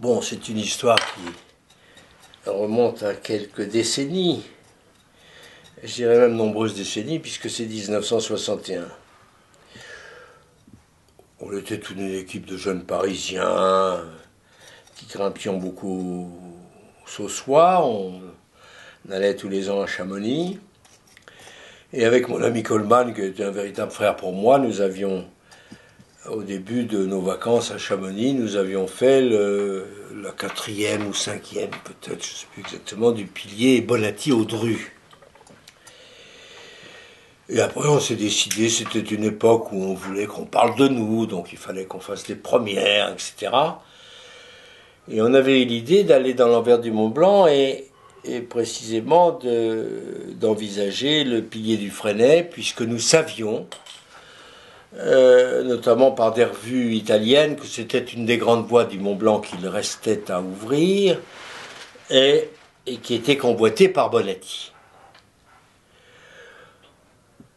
Bon, c'est une histoire qui remonte à quelques décennies. Je dirais même nombreuses décennies, puisque c'est 1961. On était toute une équipe de jeunes Parisiens qui grimpions beaucoup au soir. On allait tous les ans à Chamonix. Et avec mon ami Coleman, qui était un véritable frère pour moi, nous avions au début de nos vacances à Chamonix, nous avions fait la quatrième ou cinquième, peut-être, je ne sais plus exactement, du pilier Bonatti-Audru. Et après, on s'est décidé, c'était une époque où on voulait qu'on parle de nous, donc il fallait qu'on fasse des premières, etc. Et on avait eu l'idée d'aller dans l'envers du Mont Blanc et, précisément d'envisager le pilier du Freinet, puisque nous savions euh, notamment par des revues italiennes, que c'était une des grandes voies du Mont Blanc qu'il restait à ouvrir et, qui était convoitée par Bonatti.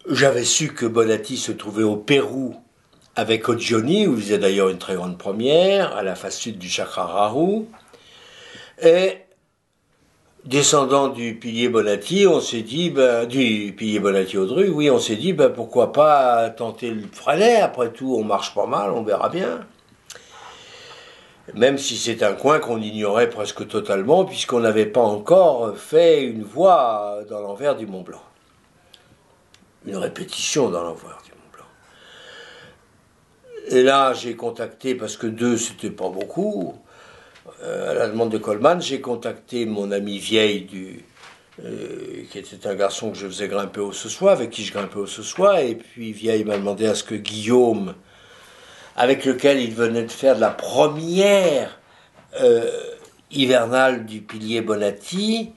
J'avais su que Bonatti se trouvait au Pérou avec Oggioni, où il faisait d'ailleurs une très grande première, à la face sud du Chakrararu. Et descendant du pilier Bonatti, on s'est dit, ben, du pilier Bonatti Audru, oui, on s'est dit, ben, pourquoi pas tenter le Freinet, après tout, on marche pas mal, on verra bien. Même si c'est un coin qu'on ignorait presque totalement, puisqu'on n'avait pas encore fait une voie dans l'envers du Mont Blanc. Une répétition dans l'envers du Mont Blanc. Et là, j'ai contacté, parce que deux, c'était pas beaucoup, à la demande de Coleman, j'ai contacté mon ami Vieille, euh, qui était un garçon que je faisais grimper au soir, avec qui je grimpais au soir, et puis Vieille m'a demandé à ce que Guillaume, avec lequel il venait de faire la première euh, hivernale du pilier Bonatti,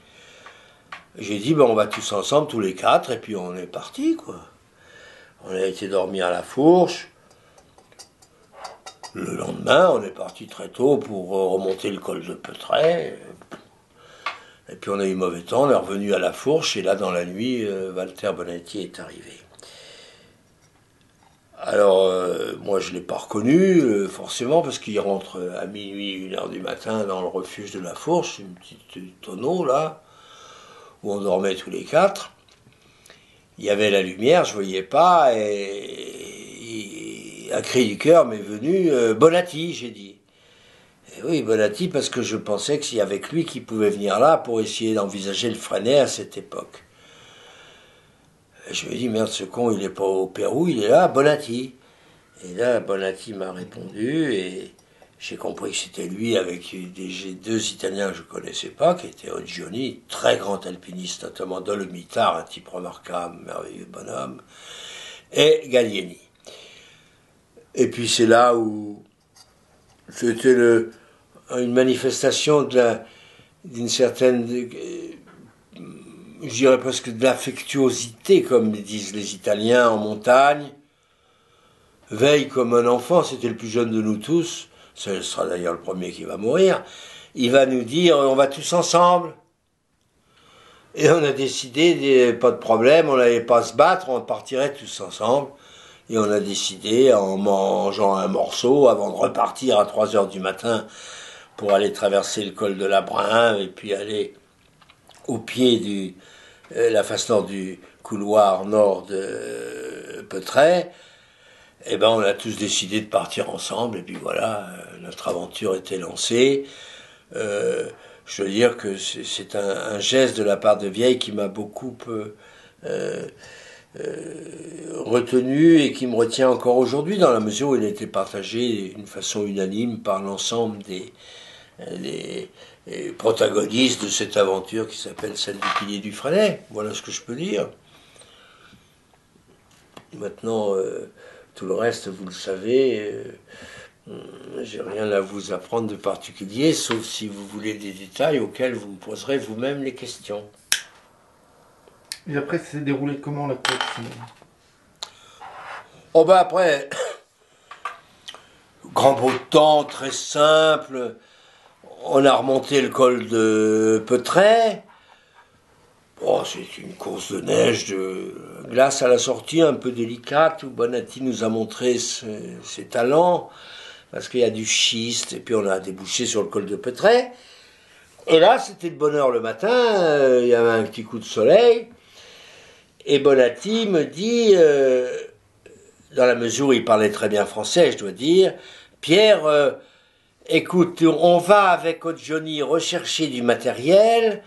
j'ai dit, ben, on va tous ensemble, tous les quatre, et puis on est parti, quoi. On a été dormir à la fourche, le lendemain, on est parti très tôt pour remonter le col de Peutret. Et puis on a eu mauvais temps, on est revenu à la fourche, et là, dans la nuit, euh, Walter Bonnetti est arrivé. Alors, euh, moi, je ne l'ai pas reconnu, euh, forcément, parce qu'il rentre à minuit, une heure du matin, dans le refuge de la fourche, une petite tonneau, là, où on dormait tous les quatre. Il y avait la lumière, je ne voyais pas, et un cri du cœur m'est venu euh, Bonatti, j'ai dit. oui, Bonatti, parce que je pensais que c'est avec lui qui pouvait venir là pour essayer d'envisager le Freinet à cette époque. je me dis, merde, ce con, il n'est pas au Pérou, il est là, Bonatti. Et là, Bonatti m'a répondu et j'ai compris que c'était lui avec deux Italiens que je connaissais pas, qui étaient Oggioni, très grand alpiniste, notamment Dolomitar, un type remarquable, merveilleux bonhomme, et Gallieni. Et puis c'est là où c'était une manifestation d'une certaine, je dirais presque de l'affectuosité, comme disent les Italiens en montagne. Veille comme un enfant, c'était le plus jeune de nous tous, ce sera d'ailleurs le premier qui va mourir. Il va nous dire on va tous ensemble. Et on a décidé, pas de problème, on n'allait pas se battre, on partirait tous ensemble. Et on a décidé, en mangeant un morceau, avant de repartir à 3 heures du matin pour aller traverser le col de la Brun et puis aller au pied de euh, la face nord du couloir nord de Peutret, eh ben on a tous décidé de partir ensemble et puis voilà, euh, notre aventure était lancée. Euh, je veux dire que c'est un, geste de la part de Vieille qui m'a beaucoup retenu et qui me retient encore aujourd'hui dans la mesure où il a été partagé d'une façon unanime par l'ensemble des, protagonistes de cette aventure qui s'appelle celle du pilier du Freinet. Voilà ce que je peux dire. Maintenant, euh, tout le reste, vous le savez, euh, j'ai rien à vous apprendre de particulier, sauf si vous voulez des détails auxquels vous me poserez vous-même les questions. Et après, ça s'est déroulé comment la course Oh ben après, grand beau temps, très simple. On a remonté le col de Peutret. Oh, c'est une course de neige, de glace à la sortie, un peu délicate, où Bonatti nous a montré ses, talents. parce qu'il y a du schiste, et puis on a débouché sur le col de Petray. Et là, c'était de bonne heure le matin, euh, il y avait un petit coup de soleil, et Bonatti me dit, euh, dans la mesure où il parlait très bien français, je dois dire, Pierre, euh, écoute, on va avec Johnny rechercher du matériel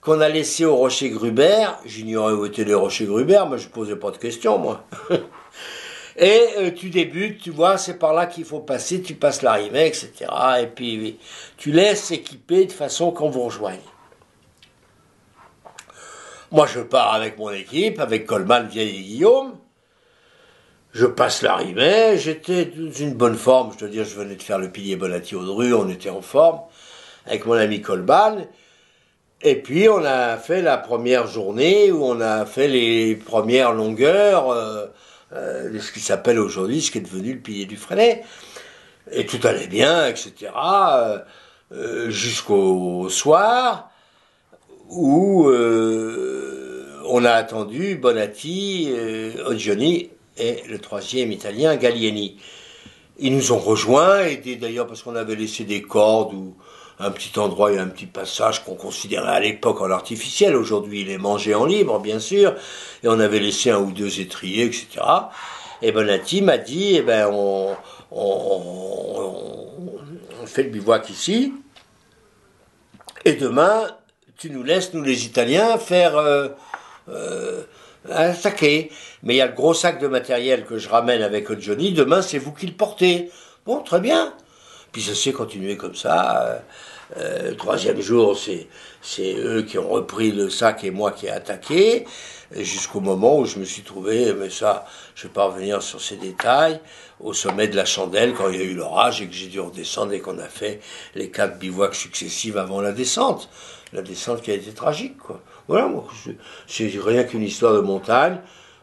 qu'on a laissé au Rocher Gruber. J'ignorais où étaient les Rochers Gruber, mais je posais pas de questions, moi. Et euh, tu débutes, tu vois, c'est par là qu'il faut passer, tu passes l'arrivée, etc. Et puis tu laisses équiper de façon qu'on vous rejoigne. Moi, je pars avec mon équipe, avec Coleman, Vieille et Guillaume. Je passe l'arrivée, j'étais dans une bonne forme, je veux dire, je venais de faire le pilier Bonatti Audru, on était en forme, avec mon ami Colban. Et puis on a fait la première journée où on a fait les premières longueurs euh, euh, ce qui s'appelle aujourd'hui, ce qui est devenu le pilier du Freinet. Et tout allait bien, etc. Euh, jusqu'au soir où on a attendu Bonatti, Oggioni et le troisième italien, Gallieni. Ils nous ont rejoints, aidés d'ailleurs parce qu'on avait laissé des cordes ou un petit endroit et un petit passage qu'on considérait à l'époque en artificiel. Aujourd'hui, il est mangé en libre, bien sûr. Et on avait laissé un ou deux étriers, etc. Et Bonatti m'a dit, eh ben, on, fait le bivouac ici. Et demain, tu nous laisses, nous les Italiens, faire euh, euh. Mais il y a le gros sac de matériel que je ramène avec Johnny. Demain, c'est vous qui le portez. Bon, très bien. Puis ça s'est continué comme ça. Euh, euh, le troisième jour, c'est, eux qui ont repris le sac et moi qui ai attaqué. Jusqu'au moment où je me suis trouvé, mais ça, je vais pas revenir sur ces détails, au sommet de la chandelle quand il y a eu l'orage et que j'ai dû redescendre et qu'on a fait les quatre bivouacs successifs avant la descente. La descente qui a été tragique, quoi. Voilà, c'est rien qu'une histoire de montagne,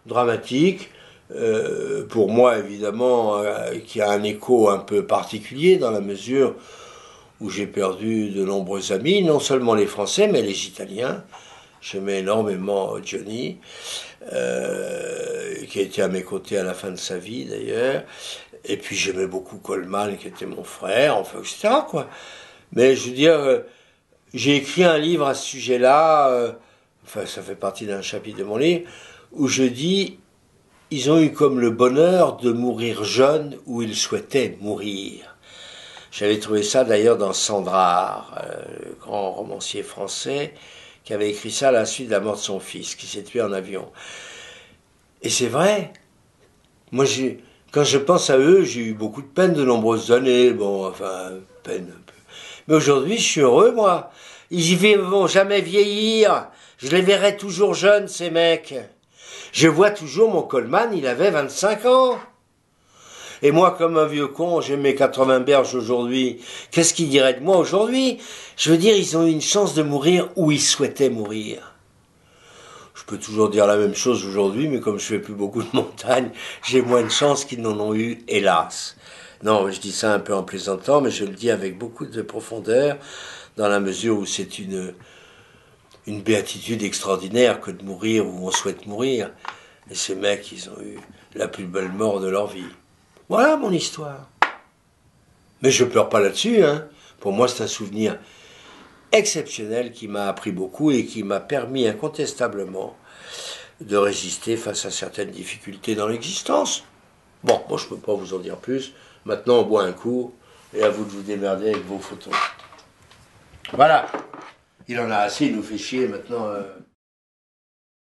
dramatique, euh, pour moi évidemment, euh, qui a un écho un peu particulier dans la mesure où j'ai perdu de nombreux amis, non seulement les Français, mais les Italiens. J'aimais énormément Johnny, euh, qui été à mes côtés à la fin de sa vie d'ailleurs. Et puis j'aimais beaucoup Coleman, qui était mon frère, enfin, etc. Mais je veux dire, j'ai écrit un livre à ce sujet-là enfin ça fait partie d'un chapitre de mon livre, où je dis, ils ont eu comme le bonheur de mourir jeunes où ils souhaitaient mourir. J'avais trouvé ça d'ailleurs dans Sandrard, euh, le grand romancier français, qui avait écrit ça à la suite de la mort de son fils, qui s'est tué en avion. Et c'est vrai. Moi, j'ai, quand je pense à eux, j'ai eu beaucoup de peine de nombreuses années. Bon, enfin, peine un peu. Mais aujourd'hui, je suis heureux, moi. Ils vont jamais vieillir. Je les verrai toujours jeunes, ces mecs. Je vois toujours mon Coleman, il avait 25 ans. Et moi, comme un vieux con, j'ai mes 80 berges aujourd'hui. Qu'est-ce qu'ils diraient de moi aujourd'hui? Je veux dire, ils ont eu une chance de mourir où ils souhaitaient mourir. Je peux toujours dire la même chose aujourd'hui, mais comme je fais plus beaucoup de montagnes, j'ai moins de chance qu'ils n'en ont eu, hélas. Non, je dis ça un peu en plaisantant, mais je le dis avec beaucoup de profondeur, dans la mesure où c'est une, une béatitude extraordinaire que de mourir où on souhaite mourir. Et ces mecs, ils ont eu la plus belle mort de leur vie. Voilà mon histoire. Mais je pleure pas là-dessus. Hein. Pour moi, c'est un souvenir exceptionnel qui m'a appris beaucoup et qui m'a permis incontestablement de résister face à certaines difficultés dans l'existence. Bon, moi je ne peux pas vous en dire plus. Maintenant, on boit un coup et à vous de vous démerder avec vos photos. Voilà. Il en a assez, il nous fait chier maintenant. Euh.